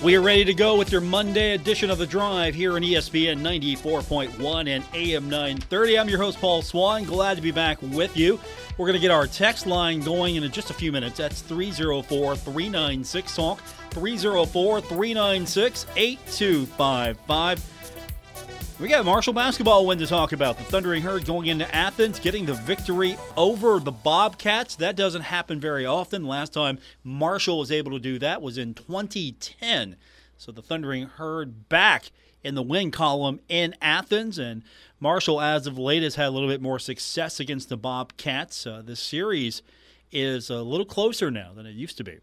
We are ready to go with your Monday edition of The Drive here on ESPN 94.1 and AM 930. I'm your host, Paul Swann. Glad to be back with you. We're going to get our text line going in just a few minutes. That's 304 396 Talk, 304 396 8255. We got Marshall basketball win to talk about. The Thundering Herd going into Athens, getting the victory over the Bobcats. That doesn't happen very often. Last time Marshall was able to do that was in 2010. So the Thundering Herd back in the win column in Athens. And Marshall, as of late, has had a little bit more success against the Bobcats. Uh, the series is a little closer now than it used to be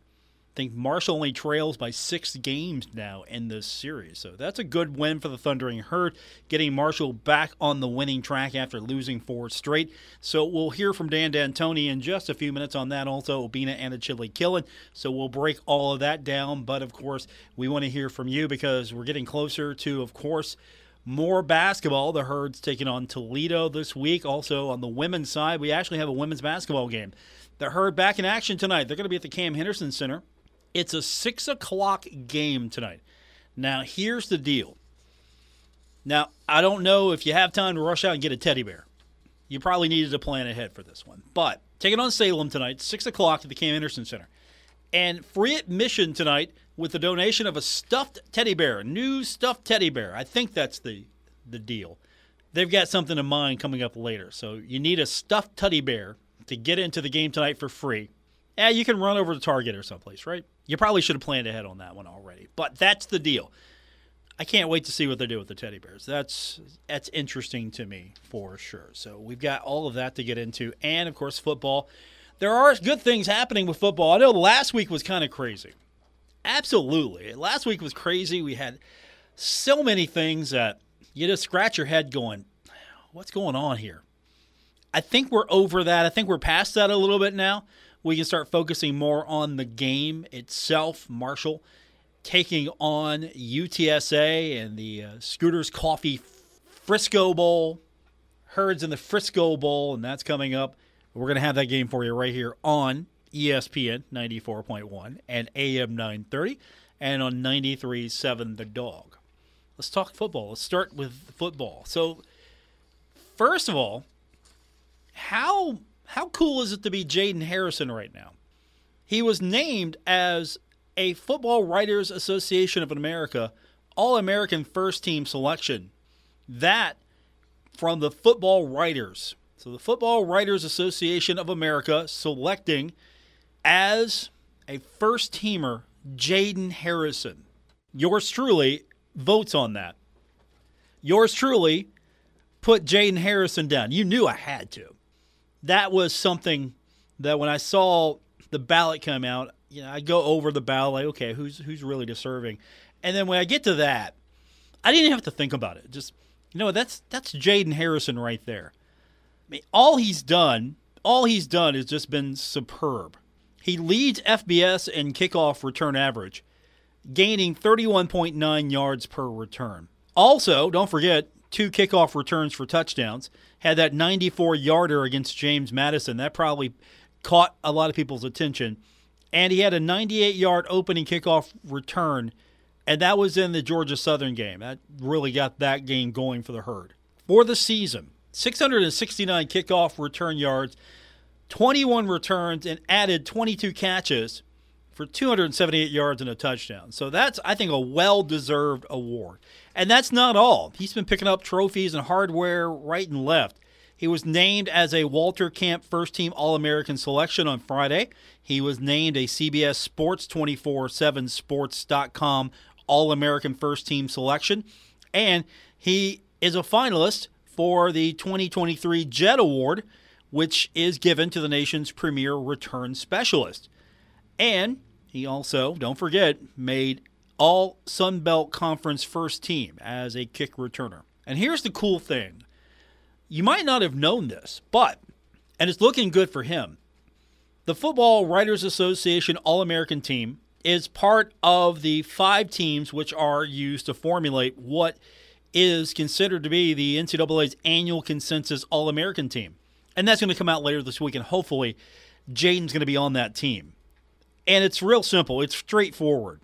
think Marshall only trails by six games now in this series. So that's a good win for the Thundering Herd, getting Marshall back on the winning track after losing four straight. So we'll hear from Dan D'Antoni in just a few minutes on that. Also, Obinna Anochili-Killen. So we'll break all of that down. But of course, we want to hear from you because we're getting closer to, of course, more basketball. The Herd's taking on Toledo this week. Also, on the women's side, we actually have a women's basketball game. The Herd back in action tonight. They're going to be at the Cam Henderson Center it's a six o'clock game tonight. Now, here's the deal. Now, I don't know if you have time to rush out and get a teddy bear. You probably needed to plan ahead for this one. But take it on Salem tonight, 6 o'clock at the Cam Henderson Center. And free admission tonight with the donation of a stuffed teddy bear, a new stuffed teddy bear. I think that's the, the deal. They've got something in mind coming up later. So you need a stuffed teddy bear to get into the game tonight for free. Yeah, you can run over to Target or someplace, right? You probably should have planned ahead on that one already. But that's the deal. I can't wait to see what they do with the teddy bears. That's that's interesting to me for sure. So we've got all of that to get into, and of course football. There are good things happening with football. I know last week was kind of crazy. Absolutely, last week was crazy. We had so many things that you just scratch your head, going, "What's going on here?" I think we're over that. I think we're past that a little bit now we can start focusing more on the game itself. Marshall taking on UTSA and the uh, Scooters Coffee Frisco Bowl. Herds in the Frisco Bowl, and that's coming up. We're going to have that game for you right here on ESPN 94.1 and AM 930 and on 93.7 The Dog. Let's talk football. Let's start with football. So, first of all, how how cool is it to be Jayden Harrison right now? He was named as a Football Writers Association of America All American First Team selection. That from the Football Writers. So, the Football Writers Association of America selecting as a first teamer Jayden Harrison. Yours truly votes on that. Yours truly put Jayden Harrison down. You knew I had to that was something that when I saw the ballot come out, you know, I go over the ballot like, okay, who's who's really deserving, and then when I get to that, I didn't even have to think about it. Just you know, that's that's Jayden Harrison right there. I mean, all he's done, all he's done has just been superb. He leads FBS in kickoff return average, gaining 31.9 yards per return. Also, don't forget two kickoff returns for touchdowns had that 94 yarder against James Madison. That probably caught a lot of people's attention. And he had a 98 yard opening kickoff return, and that was in the Georgia Southern game. That really got that game going for the herd. For the season, 669 kickoff return yards, 21 returns, and added 22 catches for 278 yards and a touchdown. So that's, I think, a well deserved award. And that's not all. He's been picking up trophies and hardware right and left. He was named as a Walter Camp First Team All American selection on Friday. He was named a CBS Sports 24 7 Sports.com All American First Team selection. And he is a finalist for the 2023 JET Award, which is given to the nation's premier return specialist. And he also, don't forget, made all Sun Belt Conference first team as a kick returner. And here's the cool thing you might not have known this, but, and it's looking good for him, the Football Writers Association All American team is part of the five teams which are used to formulate what is considered to be the NCAA's annual consensus All American team. And that's going to come out later this week, and hopefully, Jayden's going to be on that team. And it's real simple, it's straightforward.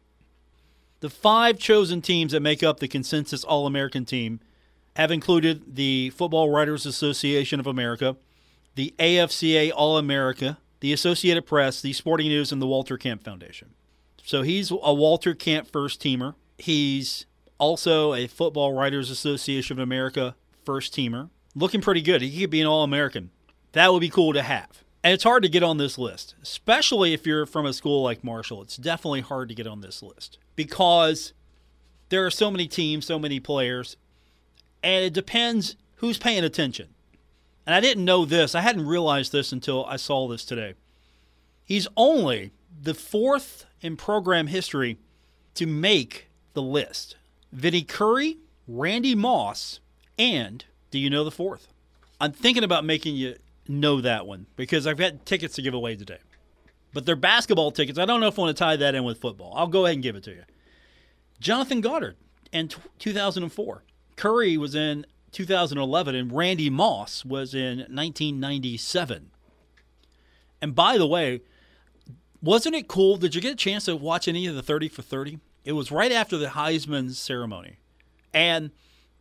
The five chosen teams that make up the consensus All American team have included the Football Writers Association of America, the AFCA All America, the Associated Press, the Sporting News, and the Walter Camp Foundation. So he's a Walter Camp first teamer. He's also a Football Writers Association of America first teamer. Looking pretty good. He could be an All American. That would be cool to have. And it's hard to get on this list, especially if you're from a school like Marshall. It's definitely hard to get on this list because there are so many teams, so many players, and it depends who's paying attention. And I didn't know this, I hadn't realized this until I saw this today. He's only the fourth in program history to make the list. Vinny Curry, Randy Moss, and do you know the fourth? I'm thinking about making you know that one because I've got tickets to give away today. But they're basketball tickets. I don't know if I want to tie that in with football. I'll go ahead and give it to you. Jonathan Goddard in 2004. Curry was in 2011, and Randy Moss was in 1997. And by the way, wasn't it cool? Did you get a chance to watch any of the 30 for 30? It was right after the Heisman ceremony. And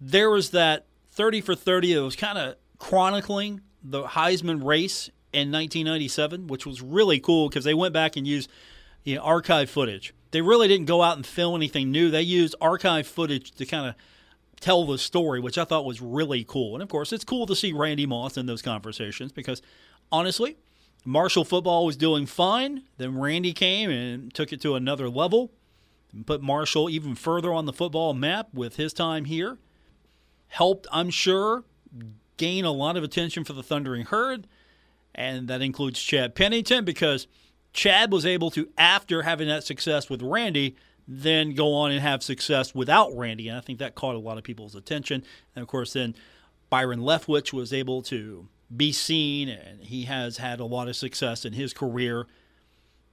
there was that 30 for 30 that was kind of chronicling the Heisman race in 1997, which was really cool because they went back and used you know, archive footage. They really didn't go out and film anything new. They used archive footage to kind of tell the story, which I thought was really cool. And of course, it's cool to see Randy Moss in those conversations because honestly, Marshall football was doing fine. Then Randy came and took it to another level and put Marshall even further on the football map with his time here. Helped, I'm sure, gain a lot of attention for the Thundering Herd, and that includes Chad Pennington because Chad was able to, after having that success with Randy, then go on and have success without Randy. And I think that caught a lot of people's attention. And of course, then Byron Leftwich was able to be seen, and he has had a lot of success in his career.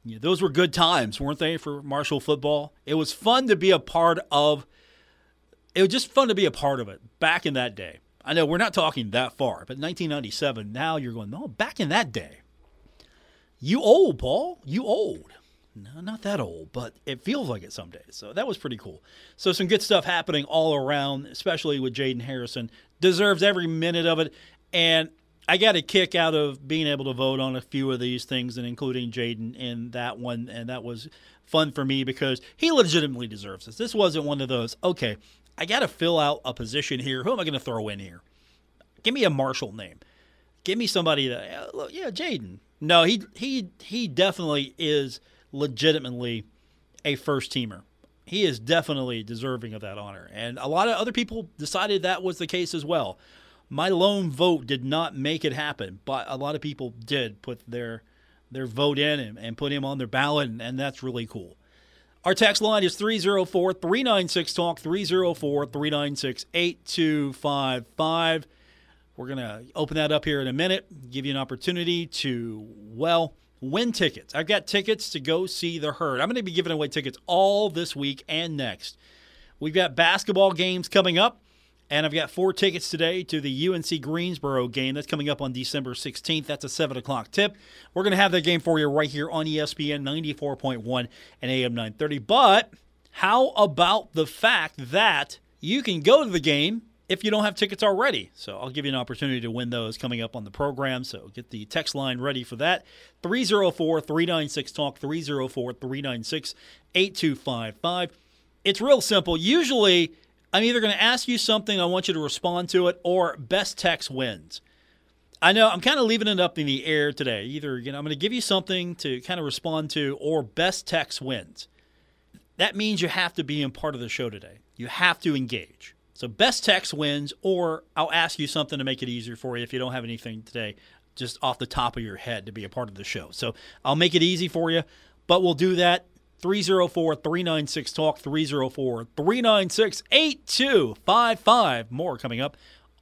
Those were good times, weren't they, for Marshall football? It was fun to be a part of. It was just fun to be a part of it back in that day. I know we're not talking that far, but 1997. Now you're going, no, back in that day. You old, Paul. You old. No, not that old, but it feels like it some days. So that was pretty cool. So some good stuff happening all around, especially with Jayden Harrison. Deserves every minute of it. And I got a kick out of being able to vote on a few of these things and including Jayden in that one. And that was fun for me because he legitimately deserves this. This wasn't one of those, okay, I got to fill out a position here. Who am I going to throw in here? Give me a Marshall name. Give me somebody that, uh, yeah, Jayden. No, he he he definitely is – legitimately a first teamer. He is definitely deserving of that honor. And a lot of other people decided that was the case as well. My lone vote did not make it happen, but a lot of people did put their their vote in and, and put him on their ballot, and, and that's really cool. Our text line is 304 396 Talk, 304 396 8255. We're going to open that up here in a minute, give you an opportunity to, well, win tickets. I've got tickets to go see the herd. I'm going to be giving away tickets all this week and next. We've got basketball games coming up, and I've got four tickets today to the UNC Greensboro game that's coming up on December 16th. That's a 7 o'clock tip. We're going to have that game for you right here on ESPN 94.1 and AM 930. But how about the fact that you can go to the game if you don't have tickets already. So I'll give you an opportunity to win those coming up on the program. So get the text line ready for that. 304 396 Talk, 304 396 8255. It's real simple. Usually, I'm either going to ask you something, I want you to respond to it, or best text wins. I know I'm kind of leaving it up in the air today. Either you know, I'm going to give you something to kind of respond to, or best text wins. That means you have to be in part of the show today. You have to engage. So best text wins, or I'll ask you something to make it easier for you if you don't have anything today, just off the top of your head to be a part of the show. So I'll make it easy for you, but we'll do that 304 396 Talk, 304 396 8255. More coming up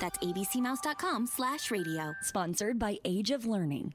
That's abcmouse.com slash radio. Sponsored by Age of Learning.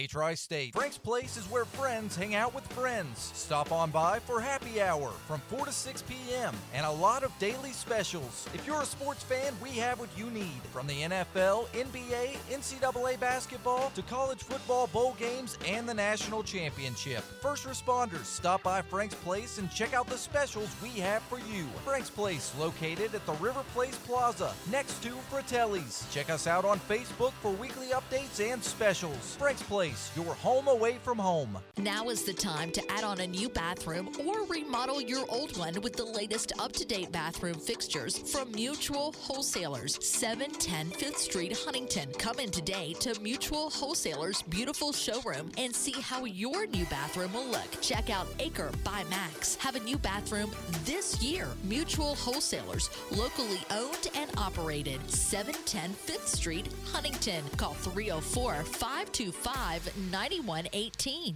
Hey, Tri State. Frank's Place is where friends hang out with friends. Stop on by for happy hour from 4 to 6 p.m. and a lot of daily specials. If you're a sports fan, we have what you need. From the NFL, NBA, NCAA basketball to college football bowl games and the national championship. First responders, stop by Frank's Place and check out the specials we have for you. Frank's Place, located at the River Place Plaza, next to Fratelli's. Check us out on Facebook for weekly updates and specials. Frank's Place your home away from home. Now is the time to add on a new bathroom or remodel your old one with the latest up to date bathroom fixtures from Mutual Wholesalers, 710 5th Street, Huntington. Come in today to Mutual Wholesalers' beautiful showroom and see how your new bathroom will look. Check out Aker by MAAX. Have a new bathroom this year. Mutual Wholesalers, locally owned and operated, 710 5th Street, Huntington. Call 304 525 9118.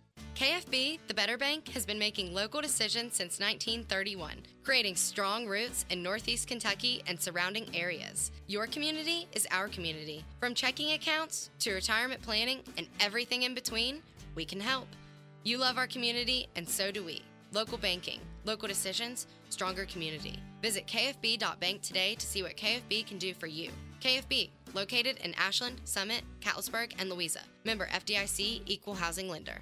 KFB, the Better Bank, has been making local decisions since 1931, creating strong roots in Northeast Kentucky and surrounding areas. Your community is our community. From checking accounts to retirement planning and everything in between, we can help. You love our community, and so do we. Local banking, local decisions, stronger community. Visit kfb.bank today to see what KFB can do for you. KFB, located in Ashland, Summit, Catlettsburg, and Louisa. Member FDIC Equal Housing Lender.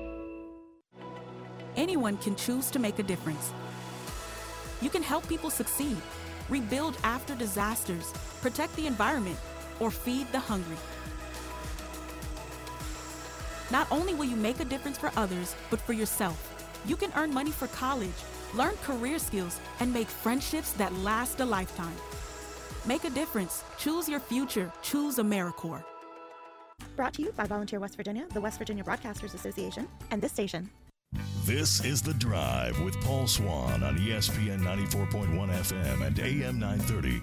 Anyone can choose to make a difference. You can help people succeed, rebuild after disasters, protect the environment, or feed the hungry. Not only will you make a difference for others, but for yourself. You can earn money for college, learn career skills, and make friendships that last a lifetime. Make a difference. Choose your future. Choose AmeriCorps. Brought to you by Volunteer West Virginia, the West Virginia Broadcasters Association, and this station. This is The Drive with Paul Swann on ESPN 94.1 FM and AM 930.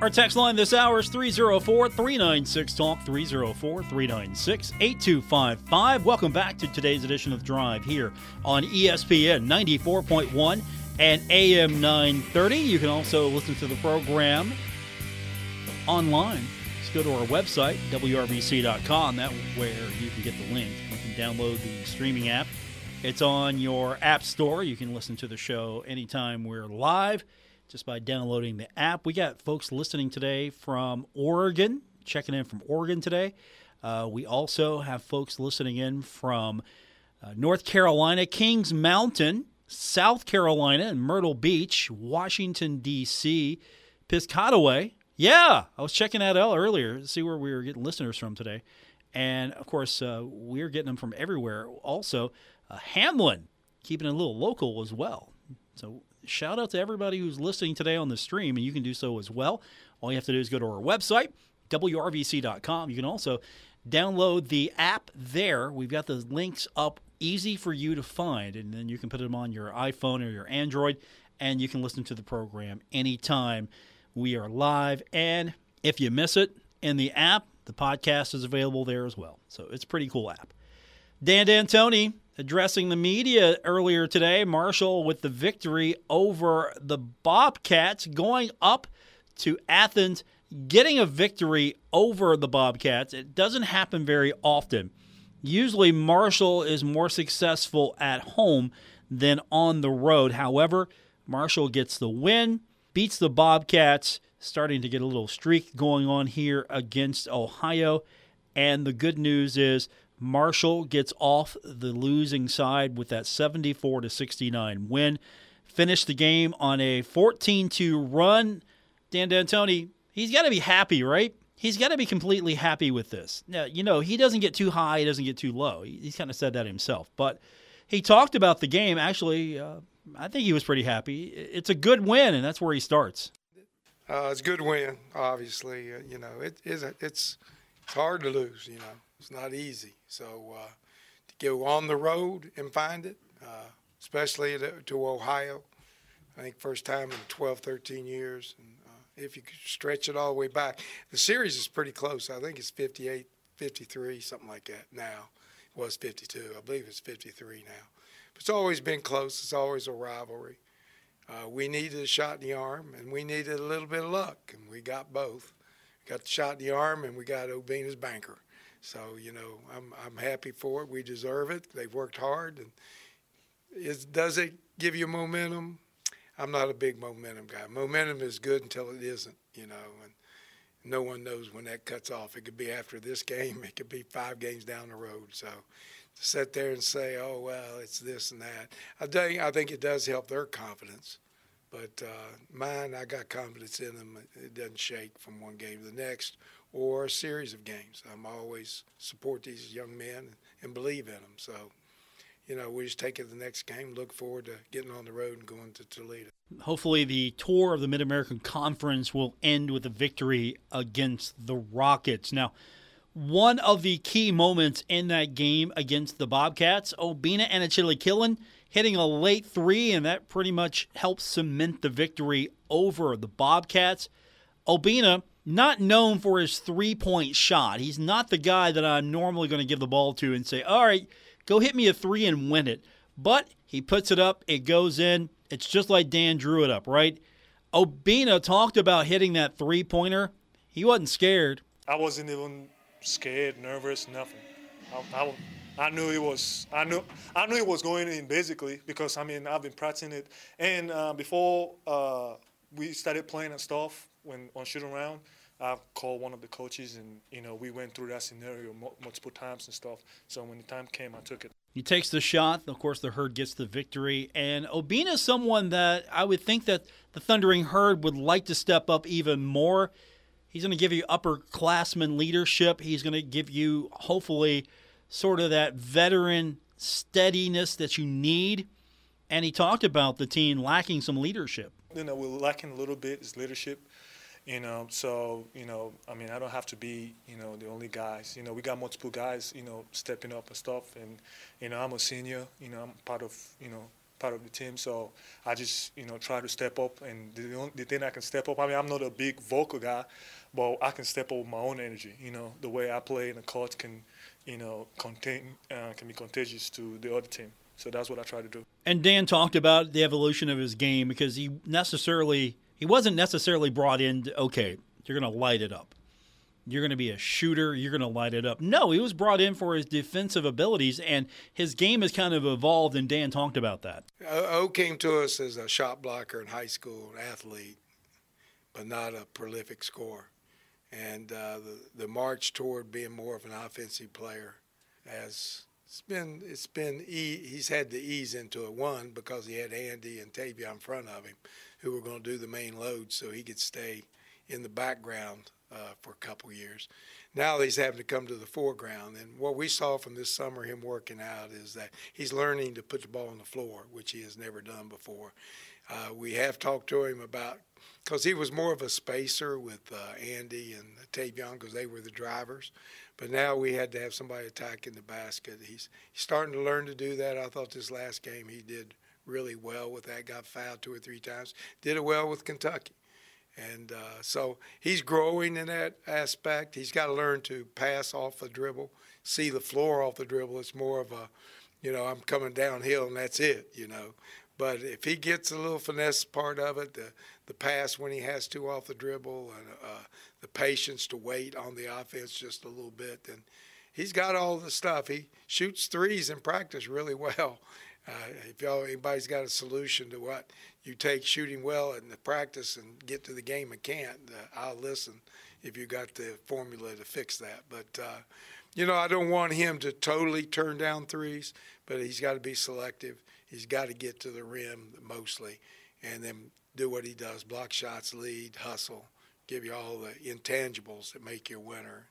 Our text line this hour is 304 396 Talk, 304 396 8255. Welcome back to today's edition of Drive here on ESPN 94.1 and AM 930. You can also listen to the program online. Just go to our website, WRVC.com. That's where you can get the link. Download the streaming app. It's on your app store. You can listen to the show anytime we're live just by downloading the app. We got folks listening today from Oregon, checking in from Oregon today. Uh, we also have folks listening in from uh, North Carolina, Kings Mountain, South Carolina, and Myrtle Beach, Washington, D.C., Piscataway. Yeah, I was checking that out earlier to see where we were getting listeners from today. And of course, uh, we're getting them from everywhere. Also, uh, Hamlin, keeping it a little local as well. So, shout out to everybody who's listening today on the stream, and you can do so as well. All you have to do is go to our website, wrvc.com. You can also download the app there. We've got the links up easy for you to find, and then you can put them on your iPhone or your Android, and you can listen to the program anytime we are live. And if you miss it in the app, the podcast is available there as well. So it's pretty cool app. Dan D'Antoni addressing the media earlier today. Marshall with the victory over the Bobcats, going up to Athens, getting a victory over the Bobcats. It doesn't happen very often. Usually, Marshall is more successful at home than on the road. However, Marshall gets the win, beats the Bobcats, starting to get a little streak going on here against Ohio. And the good news is Marshall gets off the losing side with that 74 to 69 win. Finished the game on a 14 2 run. Dan D'Antoni, he's got to be happy, right? he's got to be completely happy with this. Now, you know, he doesn't get too high, he doesn't get too low. He's kind of said that himself. But he talked about the game. Actually, uh, I think he was pretty happy. It's a good win, and that's where he starts. Uh, it's a good win, obviously. Uh, you know, it is. It's it's hard to lose. You know, it's not easy. So uh, to go on the road and find it, uh, especially to, to, Ohio, I think first time in 12, 13 years. And, if you stretch it all the way back. The series is pretty close. I think it's 58, 53, something like that now. It was 52. I believe it's 53 now. But it's always been close. It's always a rivalry. Uh, we needed a shot in the arm, and we needed a little bit of luck, and we got both. Got the shot in the arm, and we got Obinna's banker. So you know, I'm I'm happy for it. We deserve it. They've worked hard, and is does it give you momentum? I'm not a big momentum guy. Momentum is good until it isn't, you know, and no one knows when that cuts off. It could be after this game, it could be five games down the road. So sit there and say, oh, well, it's this and that, I think, I think it does help their confidence. But uh, mine, I got confidence in them. It doesn't shake from one game to the next or a series of games. I'm always support these young men and believe in them. So you know, we just take it the next game. Look forward to getting on the road and going to Toledo. Hopefully, the tour of the Mid American Conference will end with a victory against the Rockets. Now, one of the key moments in that game against the Bobcats, Obinna and Anochili-Killen hitting a late three, and that pretty much helps cement the victory over the Bobcats. Obinna, not known for his three point shot. He's not the guy that I'm normally going to give the ball to and say, all right, Go hit me a three and win it. But he puts it up, it goes in. It's just like Dan drew it up, right? Obinna talked about hitting that three pointer. He wasn't scared. I wasn't even scared, nervous, nothing. I, I, I, knew it was. I knew. I knew it was going in basically because I mean I've been practicing it, and uh, before uh, we started playing and stuff when on shoot around, I called one of the coaches, and you know we went through that scenario multiple times and stuff. So when the time came, I took it. He takes the shot. Of course, the herd gets the victory. And Obinna is someone that I would think that the Thundering Herd would like to step up even more. He's going to give you upperclassman leadership. He's going to give you, hopefully, sort of that veteran steadiness that you need. And he talked about the team lacking some leadership. You know, we're lacking a little bit is leadership. You know, so you know, I mean, I don't have to be, you know, the only guys. You know, we got multiple guys, you know, stepping up and stuff. And you know, I'm a senior. You know, I'm part of, you know, part of the team. So I just, you know, try to step up. And the only the thing I can step up. I mean, I'm not a big vocal guy, but I can step up with my own energy. You know, the way I play in the court can, you know, contain uh, can be contagious to the other team. So that's what I try to do. And Dan talked about the evolution of his game because he necessarily he wasn't necessarily brought in, to, okay, you're going to light it up. You're going to be a shooter. You're going to light it up. No, he was brought in for his defensive abilities, and his game has kind of evolved, and Dan talked about that. O came to us as a shot blocker in high school, an athlete, but not a prolific scorer. And uh, the, the march toward being more of an offensive player as it's been it's been e- he's had to ease into it one because he had Andy and Taevion in front of him, who were going to do the main load, so he could stay in the background uh, for a couple years. Now he's having to come to the foreground, and what we saw from this summer him working out is that he's learning to put the ball on the floor, which he has never done before. Uh, we have talked to him about because he was more of a spacer with uh, Andy and Taevion because they were the drivers. But now we had to have somebody attacking the basket. He's, he's starting to learn to do that. I thought this last game he did really well with that. Got fouled two or three times. Did it well with Kentucky. And uh, so he's growing in that aspect. He's got to learn to pass off the dribble, see the floor off the dribble. It's more of a, you know, I'm coming downhill and that's it, you know. But if he gets a little finesse part of it, the the pass when he has to off the dribble, and uh, the patience to wait on the offense just a little bit, And he's got all the stuff. He shoots threes in practice really well. Uh, if y'all, anybody's got a solution to what you take shooting well in the practice and get to the game and can't, uh, I'll listen if you got the formula to fix that. But uh, you know, I don't want him to totally turn down threes, but he's got to be selective. He's got to get to the rim mostly, and then do what he does: block shots, lead, hustle, give you all the intangibles that make you a winner.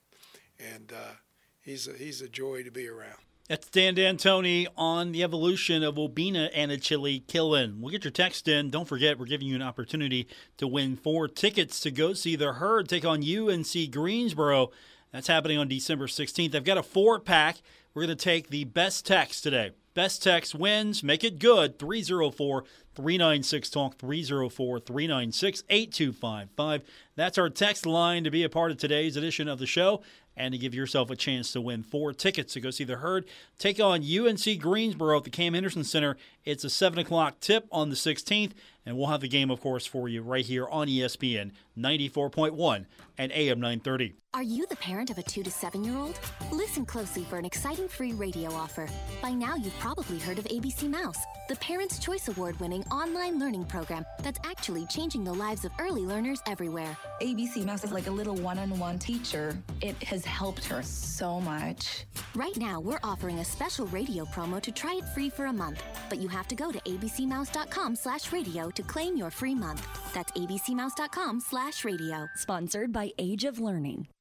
And uh, he's a, he's a joy to be around. That's Dan D'Antoni on the evolution of Obinna Anochili-Killen. We'll get your text in. Don't forget, we're giving you an opportunity to win four tickets to go see the Herd take on UNC Greensboro. That's happening on December 16th. I've got a four pack. We're going to take the best text today. Best text wins. Make it good. 304 396 Talk 304 396 8255. That's our text line to be a part of today's edition of the show and to give yourself a chance to win four tickets to go see the herd take on UNC Greensboro at the Cam Henderson Center. It's a 7 o'clock tip on the 16th, and we'll have the game, of course, for you right here on ESPN 94.1 and AM 930. Are you the parent of a two to seven year old? Listen closely for an exciting free radio offer. By now, you've probably heard of ABC Mouse, the Parents' Choice Award winning online learning program that's actually changing the lives of early learners everywhere. ABC Mouse is like a little one on one teacher. It has helped her so much. Right now, we're offering a special radio promo to try it free for a month, but you have to go to abcmouse.com slash radio to claim your free month. That's abcmouse.com slash radio. Sponsored by Age of Learning.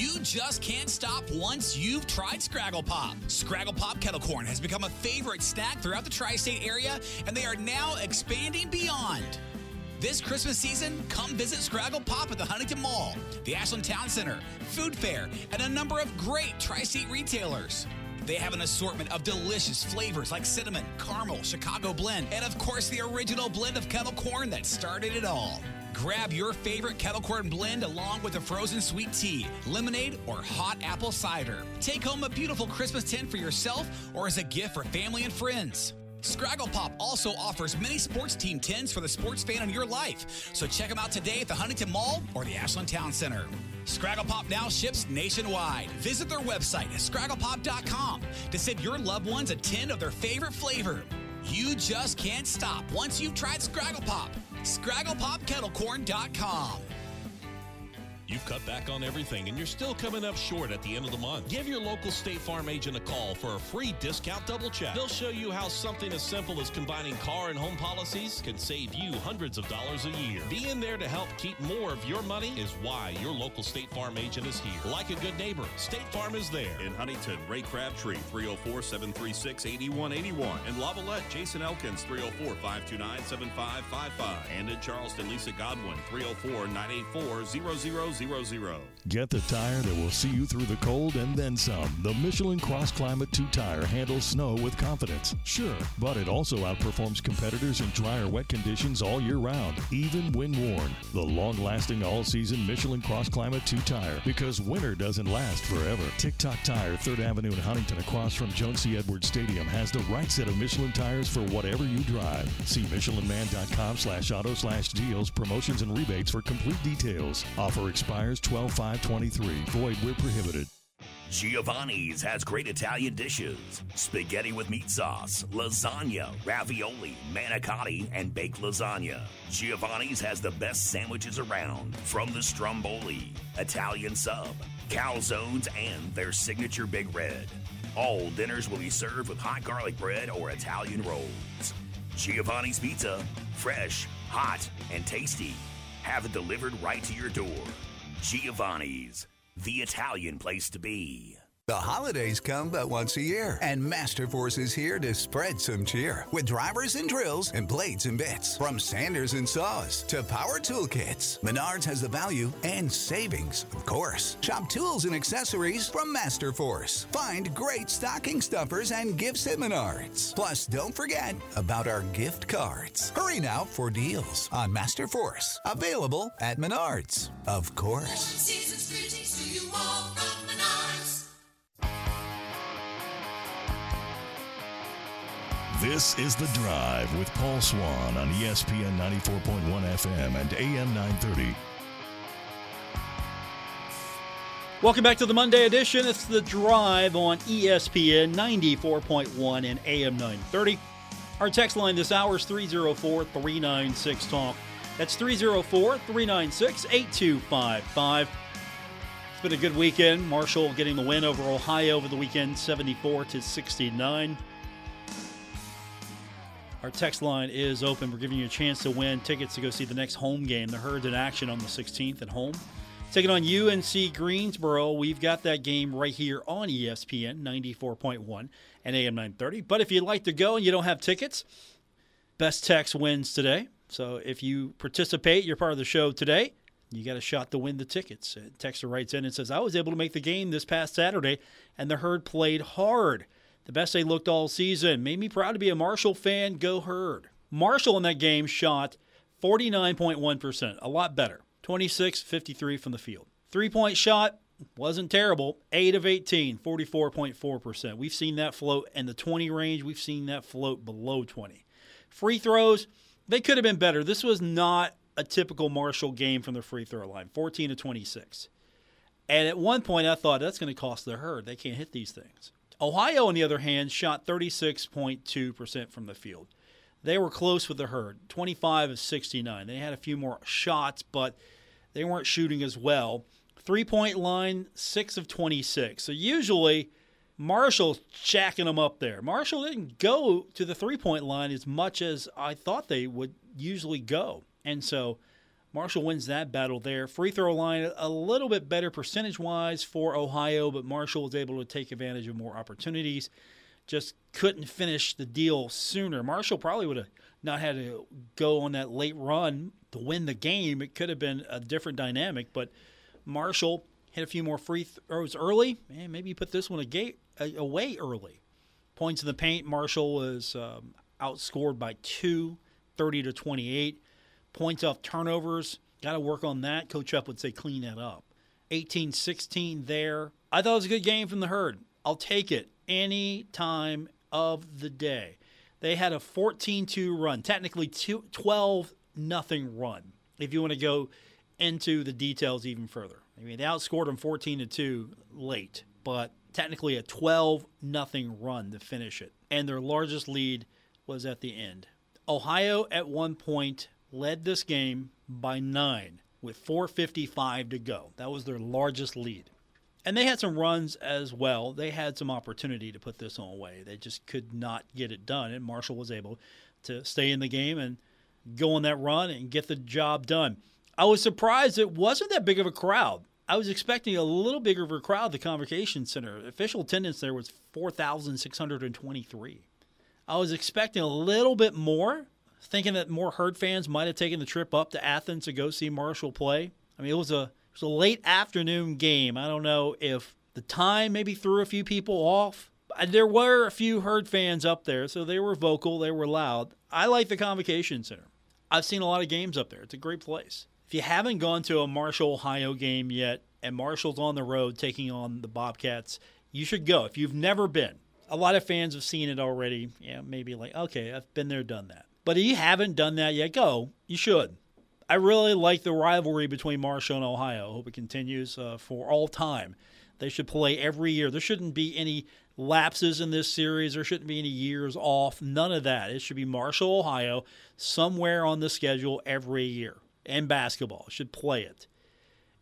You just can't stop once you've tried Scraggle Pop. Scraggle Pop kettle corn has become a favorite snack throughout the tri state area, and they are now expanding beyond. This Christmas season, come visit Scraggle Pop at the Huntington Mall, the Ashland Town Center, Food Fair, and a number of great tri state retailers. They have an assortment of delicious flavors like cinnamon, caramel, Chicago blend, and of course the original blend of kettle corn that started it all. Grab your favorite kettle corn blend along with a frozen sweet tea, lemonade, or hot apple cider. Take home a beautiful Christmas tin for yourself or as a gift for family and friends. Scraggle Pop also offers many sports team tins for the sports fan in your life. So check them out today at the Huntington Mall or the Ashland Town Center. Scraggle Pop now ships nationwide. Visit their website at scragglepop.com to send your loved ones a tin of their favorite flavor. You just can't stop once you've tried Scraggle Pop. ScragglePopKettlecorn.com. You've cut back on everything and you're still coming up short at the end of the month. Give your local State Farm agent a call for a free discount double check. They'll show you how something as simple as combining car and home policies can save you hundreds of dollars a year. Being there to help keep more of your money is why your local State Farm agent is here. Like a good neighbor, State Farm is there. In Huntington, Ray Crabtree, 304 736 8181. In Lavalette, Jason Elkins, 304 529 7555. And in Charleston, Lisa Godwin, 304 984 0000. Get the tire that will see you through the cold and then some. The Michelin Cross Climate 2 tire handles snow with confidence. Sure, but it also outperforms competitors in dry or wet conditions all year round, even when worn. The long lasting all season Michelin Cross Climate 2 tire because winter doesn't last forever. TikTok Tire, 3rd Avenue in Huntington, across from Joan C. Edwards Stadium, has the right set of Michelin tires for whatever you drive. See MichelinMan.com slash auto slash deals, promotions, and rebates for complete details. Offer expires 12 5 23. Void where prohibited. Giovanni's has great Italian dishes spaghetti with meat sauce, lasagna, ravioli, manicotti, and baked lasagna. Giovanni's has the best sandwiches around from the stromboli, Italian sub, calzones, and their signature Big Red. All dinners will be served with hot garlic bread or Italian rolls. Giovanni's Pizza, fresh, hot, and tasty. Have it delivered right to your door. Giovanni's, the Italian place to be. The holidays come but once a year, and Masterforce is here to spread some cheer with drivers and drills and blades and bits. From sanders and saws to power tool kits, Menards has the value and savings, of course. Shop tools and accessories from Masterforce. Find great stocking stuffers and gifts at Menards. Plus, don't forget about our gift cards. Hurry now for deals on Masterforce. Available at Menards, of course. This is The Drive with Paul Swann on ESPN 94.1 FM and AM 930. Welcome back to the Monday edition. It's The Drive on ESPN 94.1 and AM 930. Our text line this hour is 304 396 Talk. That's 304 396 8255. It's been a good weekend. Marshall getting the win over Ohio over the weekend, 74 to 69. Our text line is open. We're giving you a chance to win tickets to go see the next home game. The Herds in action on the 16th at home. Taking on UNC Greensboro. We've got that game right here on ESPN 94.1 and AM 930. But if you'd like to go and you don't have tickets, best text wins today. So if you participate, you're part of the show today. You got a shot to win the tickets. Texter writes in and says, I was able to make the game this past Saturday, and the Herd played hard. The best they looked all season. Made me proud to be a Marshall fan. Go Herd. Marshall in that game shot 49.1%, a lot better. 26 53 from the field. Three point shot wasn't terrible. 8 of 18, 44.4%. We've seen that float in the 20 range. We've seen that float below 20. Free throws, they could have been better. This was not a typical Marshall game from the free throw line 14 to 26. And at one point, I thought that's going to cost the herd. They can't hit these things. Ohio, on the other hand, shot 36.2% from the field. They were close with the herd, 25 of 69. They had a few more shots, but they weren't shooting as well. Three point line, 6 of 26. So usually, Marshall's jacking them up there. Marshall didn't go to the three point line as much as I thought they would usually go. And so Marshall wins that battle there. Free throw line a little bit better percentage wise for Ohio, but Marshall was able to take advantage of more opportunities. Just couldn't finish the deal sooner. Marshall probably would have not had to go on that late run to win the game. It could have been a different dynamic, but Marshall hit a few more free throws early. and maybe you put this one away early. Points in the paint, Marshall was um, outscored by two, 30 to 28 points off turnovers. Got to work on that. Coach Up would say clean that up. 18 16 there. I thought it was a good game from the herd. I'll take it any time of the day. They had a 14 2 run, technically 12 nothing run, if you want to go into the details even further. I mean, they outscored them 14 to 2 late, but technically a 12 nothing run to finish it. And their largest lead was at the end. Ohio at one point led this game by nine with 4.55 to go. That was their largest lead. And they had some runs as well. They had some opportunity to put this one away. They just could not get it done. And Marshall was able to stay in the game and go on that run and get the job done. I was surprised it wasn't that big of a crowd. I was expecting a little bigger of a crowd the Convocation Center. Official attendance there was 4,623. I was expecting a little bit more, thinking that more Herd fans might have taken the trip up to Athens to go see Marshall play. I mean, it was a It was a late afternoon game. I don't know if the time maybe threw a few people off. There were a few herd fans up there, so they were vocal, they were loud. I like the Convocation Center. I've seen a lot of games up there. It's a great place. If you haven't gone to a Marshall, Ohio game yet, and Marshall's on the road taking on the Bobcats, you should go. If you've never been, a lot of fans have seen it already. Yeah, maybe like, okay, I've been there, done that. But if you haven't done that yet, go. You should. I really like the rivalry between Marshall and Ohio. I hope it continues uh, for all time. They should play every year. There shouldn't be any lapses in this series. There shouldn't be any years off. None of that. It should be Marshall, Ohio, somewhere on the schedule every year. And basketball should play it.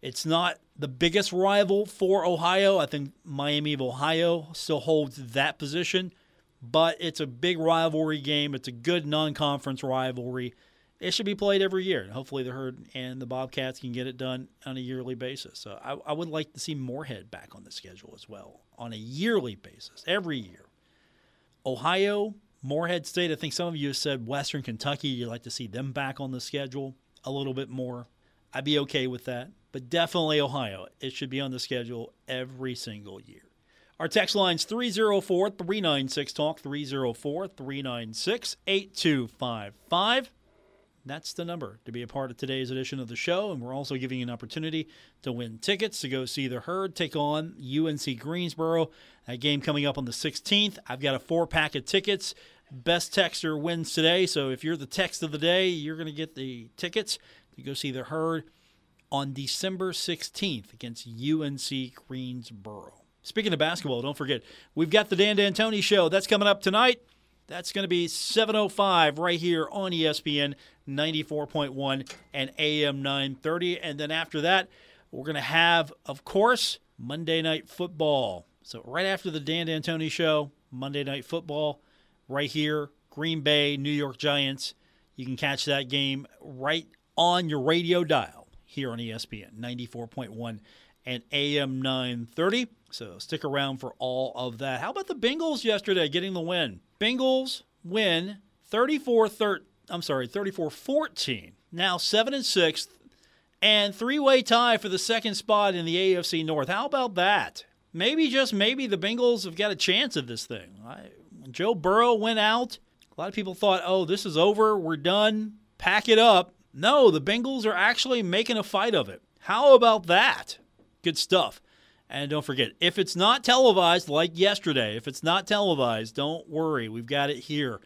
It's not the biggest rival for Ohio. I think Miami of Ohio still holds that position, but it's a big rivalry game. It's a good non conference rivalry. It should be played every year. And hopefully, the Herd and the Bobcats can get it done on a yearly basis. So I, I would like to see Morehead back on the schedule as well on a yearly basis, every year. Ohio, Morehead State, I think some of you have said Western Kentucky, you'd like to see them back on the schedule a little bit more. I'd be okay with that. But definitely Ohio. It should be on the schedule every single year. Our text line's 304 396 Talk, 304 396 8255. That's the number to be a part of today's edition of the show. And we're also giving you an opportunity to win tickets to go see the Herd take on UNC Greensboro. That game coming up on the 16th. I've got a four pack of tickets. Best texter wins today. So if you're the text of the day, you're going to get the tickets to go see the Herd on December 16th against UNC Greensboro. Speaking of basketball, don't forget, we've got the Dan D'Antoni show. That's coming up tonight. That's going to be 7.05 right here on ESPN 94.1 and AM 930. And then after that, we're going to have, of course, Monday Night Football. So right after the Dan D'Antoni show, Monday Night Football, right here, Green Bay, New York Giants. You can catch that game right on your radio dial here on ESPN 94.1 and AM 930. So stick around for all of that. How about the Bengals yesterday getting the win? Bengals win 34 13 I'm sorry, 34 14. Now 7 and 6th and three-way tie for the second spot in the AFC North. How about that? Maybe just maybe the Bengals have got a chance at this thing. I, when Joe Burrow went out, a lot of people thought, "Oh, this is over. We're done. Pack it up." No, the Bengals are actually making a fight of it. How about that? Good stuff. And don't forget, if it's not televised like yesterday, if it's not televised, don't worry. We've got it here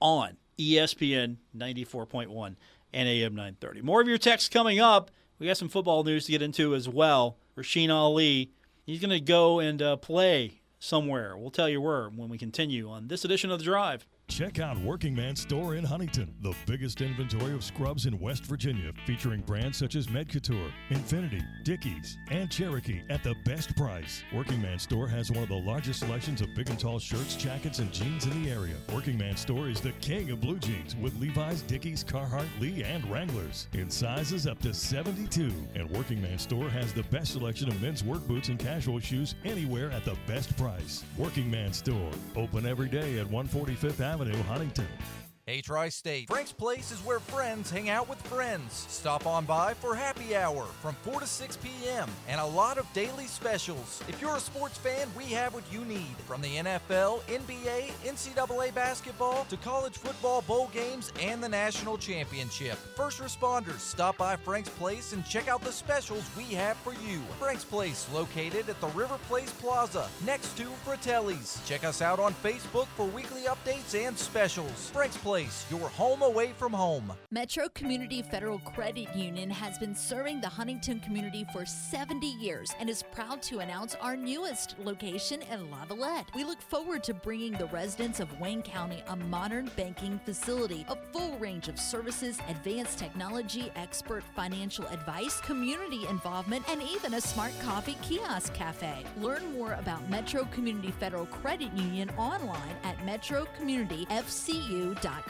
on ESPN 94.1 and AM 930. More of your texts coming up. We got some football news to get into as well. Rasheen Ali, he's going to go and uh, play somewhere. We'll tell you where when we continue on this edition of The Drive. Check out Working Man Store in Huntington, the biggest inventory of scrubs in West Virginia, featuring brands such as Medcouture, Infinity, Dickies, and Cherokee at the best price. Working Man Store has one of the largest selections of big and tall shirts, jackets, and jeans in the area. Working Man Store is the king of blue jeans with Levi's, Dickies, Carhartt, Lee, and Wranglers in sizes up to 72. And Working Man Store has the best selection of men's work boots and casual shoes anywhere at the best price. Working Man Store, open every day at 145th Avenue. Avenue, Huntington. Hey, Tri State. Frank's Place is where friends hang out with friends. Stop on by for happy hour from 4 to 6 p.m. and a lot of daily specials. If you're a sports fan, we have what you need from the NFL, NBA, NCAA basketball to college football bowl games and the national championship. First responders, stop by Frank's Place and check out the specials we have for you. Frank's Place, located at the River Place Plaza, next to Fratelli's. Check us out on Facebook for weekly updates and specials. Frank's Place Place, your home away from home. Metro Community Federal Credit Union has been serving the Huntington community for 70 years and is proud to announce our newest location in Lavalette. We look forward to bringing the residents of Wayne County a modern banking facility, a full range of services, advanced technology, expert financial advice, community involvement, and even a smart coffee kiosk cafe. Learn more about Metro Community Federal Credit Union online at metrocommunityfcu.com.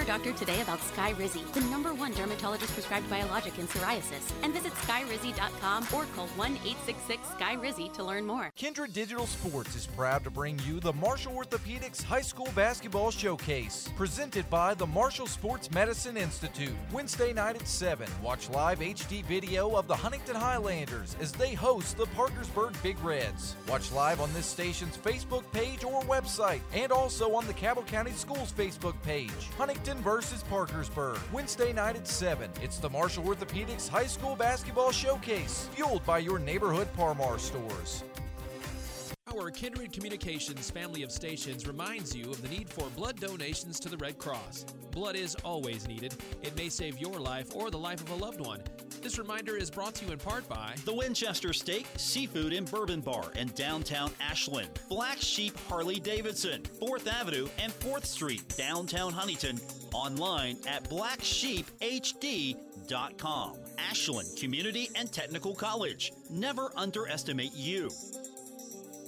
Your doctor today about Skyrizi, the number one dermatologist prescribed biologic in psoriasis, and visit skyrizi.com or call 1 866 Skyrizi to learn more. Kindred Digital Sports is proud to bring you the Marshall Orthopedics High School Basketball Showcase, presented by the Marshall Sports Medicine Institute. Wednesday night at 7, watch live HD video of the Huntington Highlanders as they host the Parkersburg Big Reds. Watch live on this station's Facebook page or website, and also on the Cabell County Schools Facebook page. Huntington versus Parkersburg, Wednesday night at 7. It's the Marshall Orthopedics High School Basketball Showcase, fueled by your neighborhood Par Mar stores. Our Kindred Communications family of stations reminds you of the need for blood donations to the Red Cross. Blood is always needed. It may save your life or the life of a loved one. This reminder is brought to you in part by The Winchester Steak, Seafood and Bourbon Bar in downtown Ashland. Black Sheep Harley Davidson, 4th Avenue and 4th Street, downtown Huntington. Online at blacksheephd.com. Ashland Community and Technical College. Never underestimate you.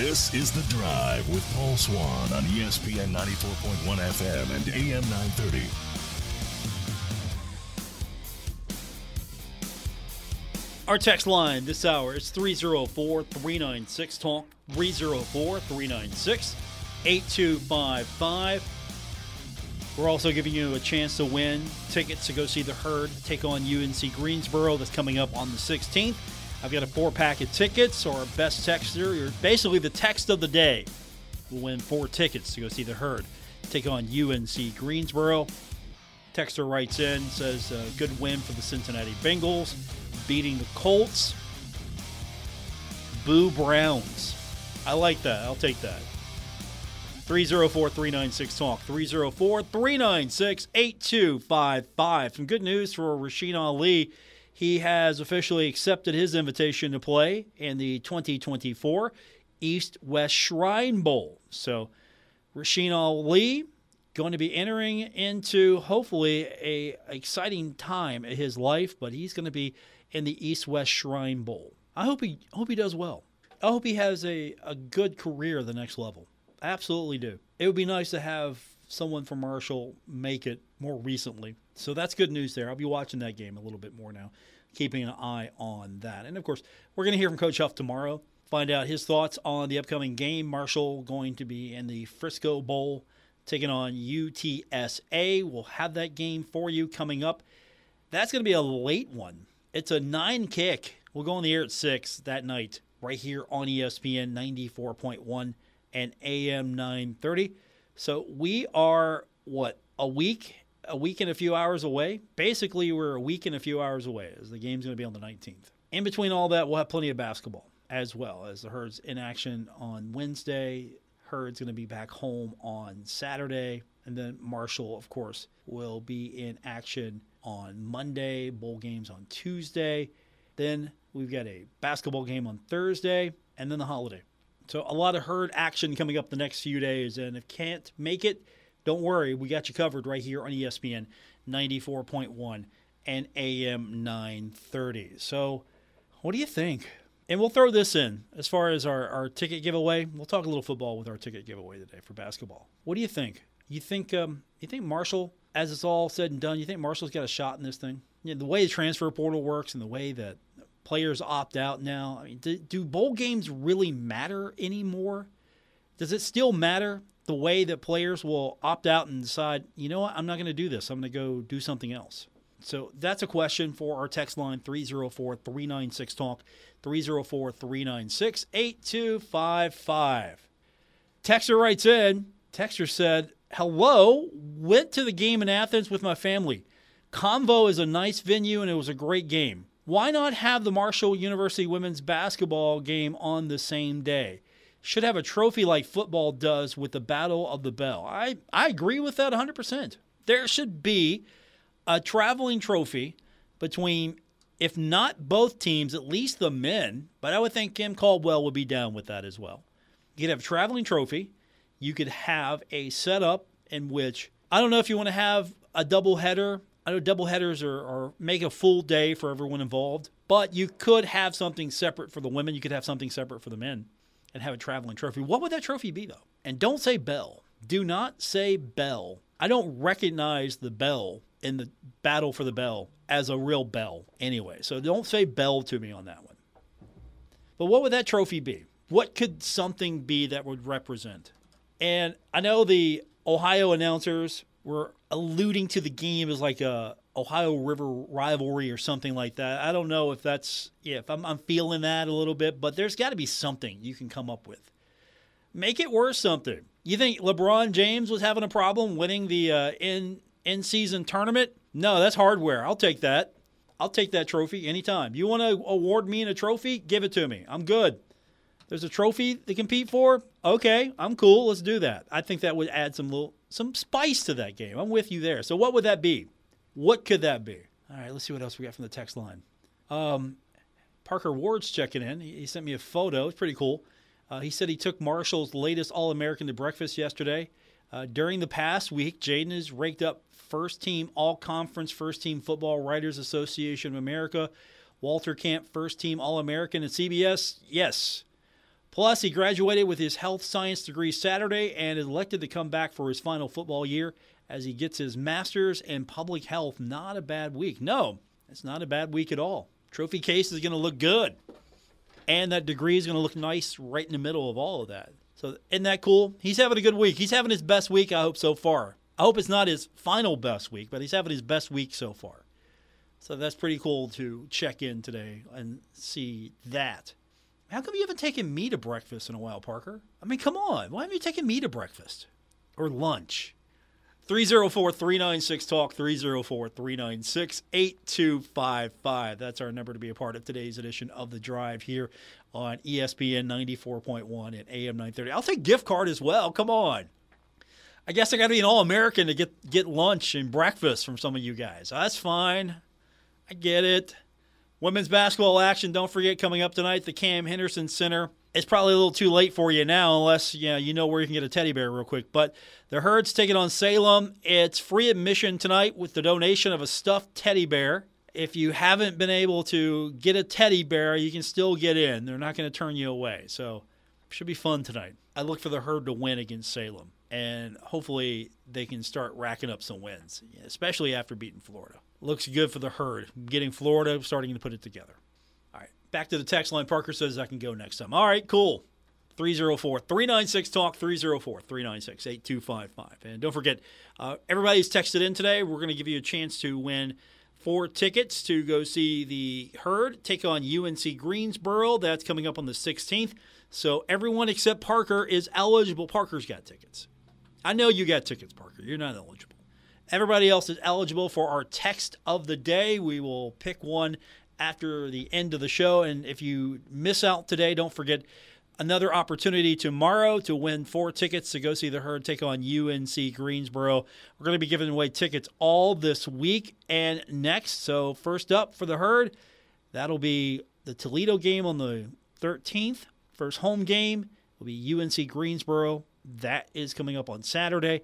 This is The Drive with Paul Swann on ESPN 94.1 FM and AM 930. Our text line this hour is 304 396 Talk, 304 396 8255. We're also giving you a chance to win tickets to go see the herd take on UNC Greensboro. That's coming up on the 16th. I've got a four pack of tickets, or best texter, or basically the text of the day will win four tickets to go see the herd take on UNC Greensboro. Texter writes in, says, uh, good win for the Cincinnati Bengals, beating the Colts. Boo Browns. I like that. I'll take that. 304 396 Talk. 304 396 8255. Some good news for Rasheen Ali. He has officially accepted his invitation to play in the 2024 East West Shrine Bowl. So, Rasheen Ali going to be entering into hopefully a exciting time in his life, but he's going to be in the East West Shrine Bowl. I hope he hope he does well. I hope he has a, a good career at the next level. Absolutely do. It would be nice to have someone from Marshall make it more recently. So that's good news there. I'll be watching that game a little bit more now, keeping an eye on that. And of course, we're going to hear from Coach Huff tomorrow, find out his thoughts on the upcoming game. Marshall going to be in the Frisco Bowl taking on UTSA. We'll have that game for you coming up. That's going to be a late one. It's a nine kick. We'll go on the air at six that night, right here on ESPN 94.1 and AM 930. So we are, what, a week, a week and a few hours away? Basically, we're a week and a few hours away as the game's going to be on the 19th. In between all that, we'll have plenty of basketball as well as the Herds in action on Wednesday. Herd's going to be back home on Saturday. And then Marshall, of course, will be in action on Monday, bowl games on Tuesday. Then we've got a basketball game on Thursday, and then the holiday. So a lot of herd action coming up the next few days. And if can't make it, don't worry. We got you covered right here on ESPN 94.1 and AM 930. So what do you think? And we'll throw this in as far as our, our ticket giveaway. We'll talk a little football with our ticket giveaway today for basketball. What do you think? You think um, you think Marshall, as it's all said and done, you think Marshall's got a shot in this thing? You know, the way the transfer portal works and the way that players opt out now. I mean, do, do bowl games really matter anymore? Does it still matter the way that players will opt out and decide, you know what, I'm not going to do this. I'm going to go do something else. So that's a question for our text line 304 396 Talk, 304 396 8255. Texter writes in, Texter said, Hello, went to the game in Athens with my family. Convo is a nice venue and it was a great game. Why not have the Marshall University women's basketball game on the same day? Should have a trophy like football does with the Battle of the Bell. I, I agree with that 100%. There should be a traveling trophy between, if not both teams, at least the men. But I would think Kim Caldwell would be down with that as well. You could have a traveling trophy. You could have a setup in which I don't know if you want to have a double header. I know double headers are, are make a full day for everyone involved, but you could have something separate for the women. You could have something separate for the men, and have a traveling trophy. What would that trophy be though? And don't say bell. Do not say bell. I don't recognize the bell in the battle for the bell as a real bell anyway. So don't say bell to me on that one. But what would that trophy be? What could something be that would represent? And I know the Ohio announcers were alluding to the game as like a Ohio River rivalry or something like that. I don't know if that's yeah, if I'm, I'm feeling that a little bit, but there's got to be something you can come up with. Make it worth something. You think LeBron James was having a problem winning the uh, in in season tournament? No, that's hardware. I'll take that. I'll take that trophy anytime. You want to award me in a trophy? Give it to me. I'm good. There's a trophy to compete for. Okay, I'm cool. Let's do that. I think that would add some little some spice to that game. I'm with you there. So what would that be? What could that be? All right, let's see what else we got from the text line. Um, Parker Ward's checking in. He, he, sent me a photo. It's pretty cool. Uh, he said he took Marshall's latest All American to breakfast yesterday. Uh, during the past week, Jayden has raked up first team All Conference First Team Football Writers Association of America, Walter Camp First Team All American at CBS. Yes. Plus, he graduated with his health science degree Saturday and is elected to come back for his final football year as he gets his master's in public health. Not a bad week. No, it's not a bad week at all. Trophy case is going to look good. And that degree is going to look nice right in the middle of all of that. So, isn't that cool? He's having a good week. He's having his best week, I hope, so far. I hope it's not his final best week, but he's having his best week so far. So, that's pretty cool to check in today and see that. How come you haven't taken me to breakfast in a while, Parker? I mean, come on. Why haven't you taken me to breakfast or lunch? 304 396 Talk, 304 396 8255. That's our number to be a part of today's edition of The Drive here on ESPN 94.1 and AM 930. I'll take gift card as well. Come on. I guess I got to be an All American to get, get lunch and breakfast from some of you guys. That's fine. I get it. Women's basketball action, don't forget, coming up tonight, the Cam Henderson Center. It's probably a little too late for you now, unless you know, you know where you can get a teddy bear real quick. But the Herds taking on Salem. It's free admission tonight with the donation of a stuffed teddy bear. If you haven't been able to get a teddy bear, you can still get in. They're not going to turn you away. So, should be fun tonight. I look for the Herd to win against Salem, and hopefully they can start racking up some wins, especially after beating Florida looks good for the herd. Getting Florida starting to put it together. All right, back to the text line. Parker says I can go next time. All right, cool. 304 396 Talk, 304 396 8255. And don't forget, uh, everybody's texted in today. We're going to give you a chance to win four tickets to go see the herd take on UNC Greensboro. That's coming up on the 16th. So everyone except Parker is eligible. Parker's got tickets. I know you got tickets, Parker. You're not eligible. Everybody else is eligible for our text of the day. We will pick one after the end of the show. And if you miss out today, don't forget another opportunity tomorrow to win four tickets to go see the herd take on UNC Greensboro. We're going to be giving away tickets all this week and next. So, first up for the herd, that'll be the Toledo game on the 13th, first home game. will be UNC Greensboro. That is coming up on Saturday.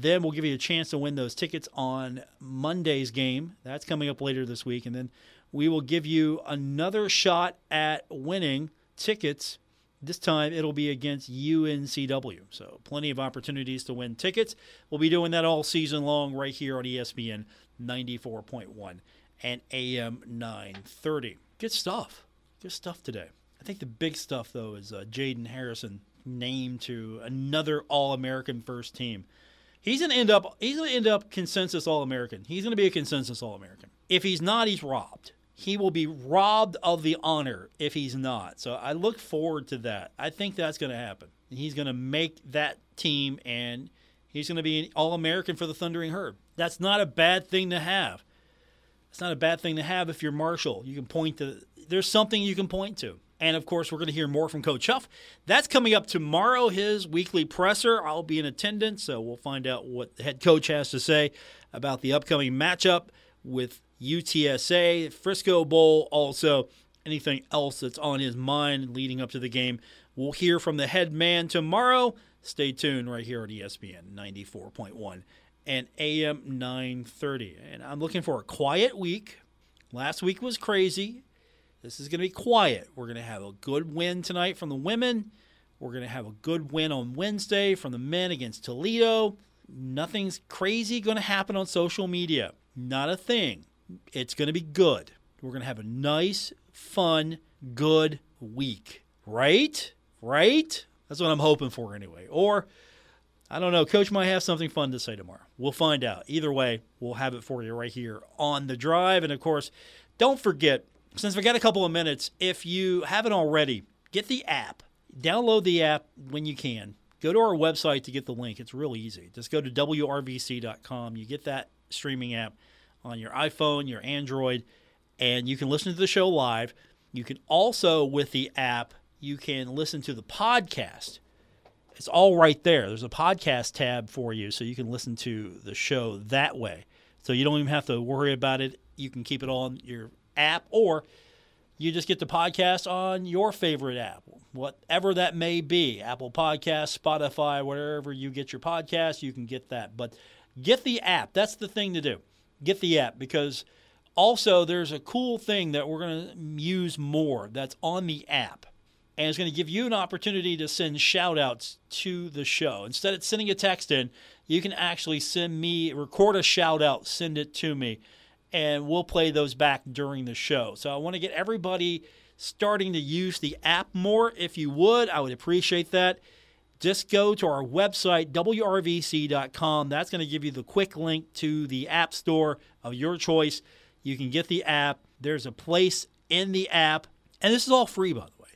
Then we'll give you a chance to win those tickets on Monday's game. That's coming up later this week. And then we will give you another shot at winning tickets. This time it'll be against UNCW. So plenty of opportunities to win tickets. We'll be doing that all season long right here on ESPN 94.1 and AM 930. Good stuff. Good stuff today. I think the big stuff, though, is uh, Jayden Harrison named to another All American first team. He's gonna end up. He's gonna end up consensus All American. He's gonna be a consensus All American. If he's not, he's robbed. He will be robbed of the honor if he's not. So I look forward to that. I think that's gonna happen. He's gonna make that team, and he's gonna be an All American for the Thundering Herd. That's not a bad thing to have. It's not a bad thing to have if you're Marshall. You can point to. There's something you can point to. And of course, we're going to hear more from Coach Huff. That's coming up tomorrow, his weekly presser. I'll be in attendance, so we'll find out what the head coach has to say about the upcoming matchup with UTSA, Frisco Bowl, also anything else that's on his mind leading up to the game. We'll hear from the head man tomorrow. Stay tuned right here at ESPN 94.1 and AM 930. And I'm looking for a quiet week. Last week was crazy. This is going to be quiet. We're going to have a good win tonight from the women. We're going to have a good win on Wednesday from the men against Toledo. Nothing's crazy going to happen on social media. Not a thing. It's going to be good. We're going to have a nice, fun, good week. Right? Right? That's what I'm hoping for anyway. Or, I don't know, Coach might have something fun to say tomorrow. We'll find out. Either way, we'll have it for you right here on the drive. And of course, don't forget since we got a couple of minutes, if you haven't already, get the app. Download the app when you can. Go to our website to get the link. It's real easy. Just go to WRVC.com. You get that streaming app on your iPhone, your Android, and you can listen to the show live. You can also, with the app, you can listen to the podcast. It's all right there. There's a podcast tab for you, so you can listen to the show that way. So you don't even have to worry about it. You can keep it on your app, or you just get the podcast on your favorite app, whatever that may be Apple Podcast, Spotify, wherever you get your podcast, you can get that. But get the app. That's the thing to do. Get the app because also there's a cool thing that we're going to use more that's on the app. And it's going to give you an opportunity to send shout outs to the show. Instead of sending a text in, you can actually send me, record a shout out, send it to me and we'll play those back during the show. So I want to get everybody starting to use the app more. If you would, I would appreciate that. Just go to our website, WRVC.com. That's going to give you the quick link to the app store of your choice. You can get the app. There's a place in the app, and this is all free, by the way.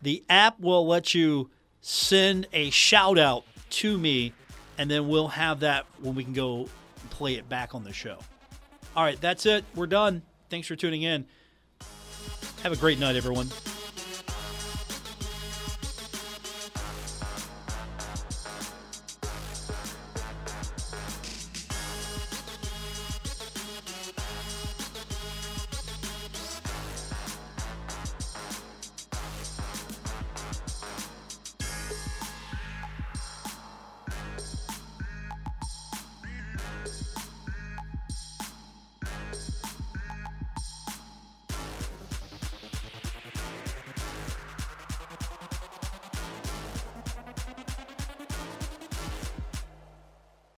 The app will let you send a shout out to me, and then we'll have that when we can go play it back on the show. All right, that's it. We're done. Thanks for tuning in. Have a great night, everyone.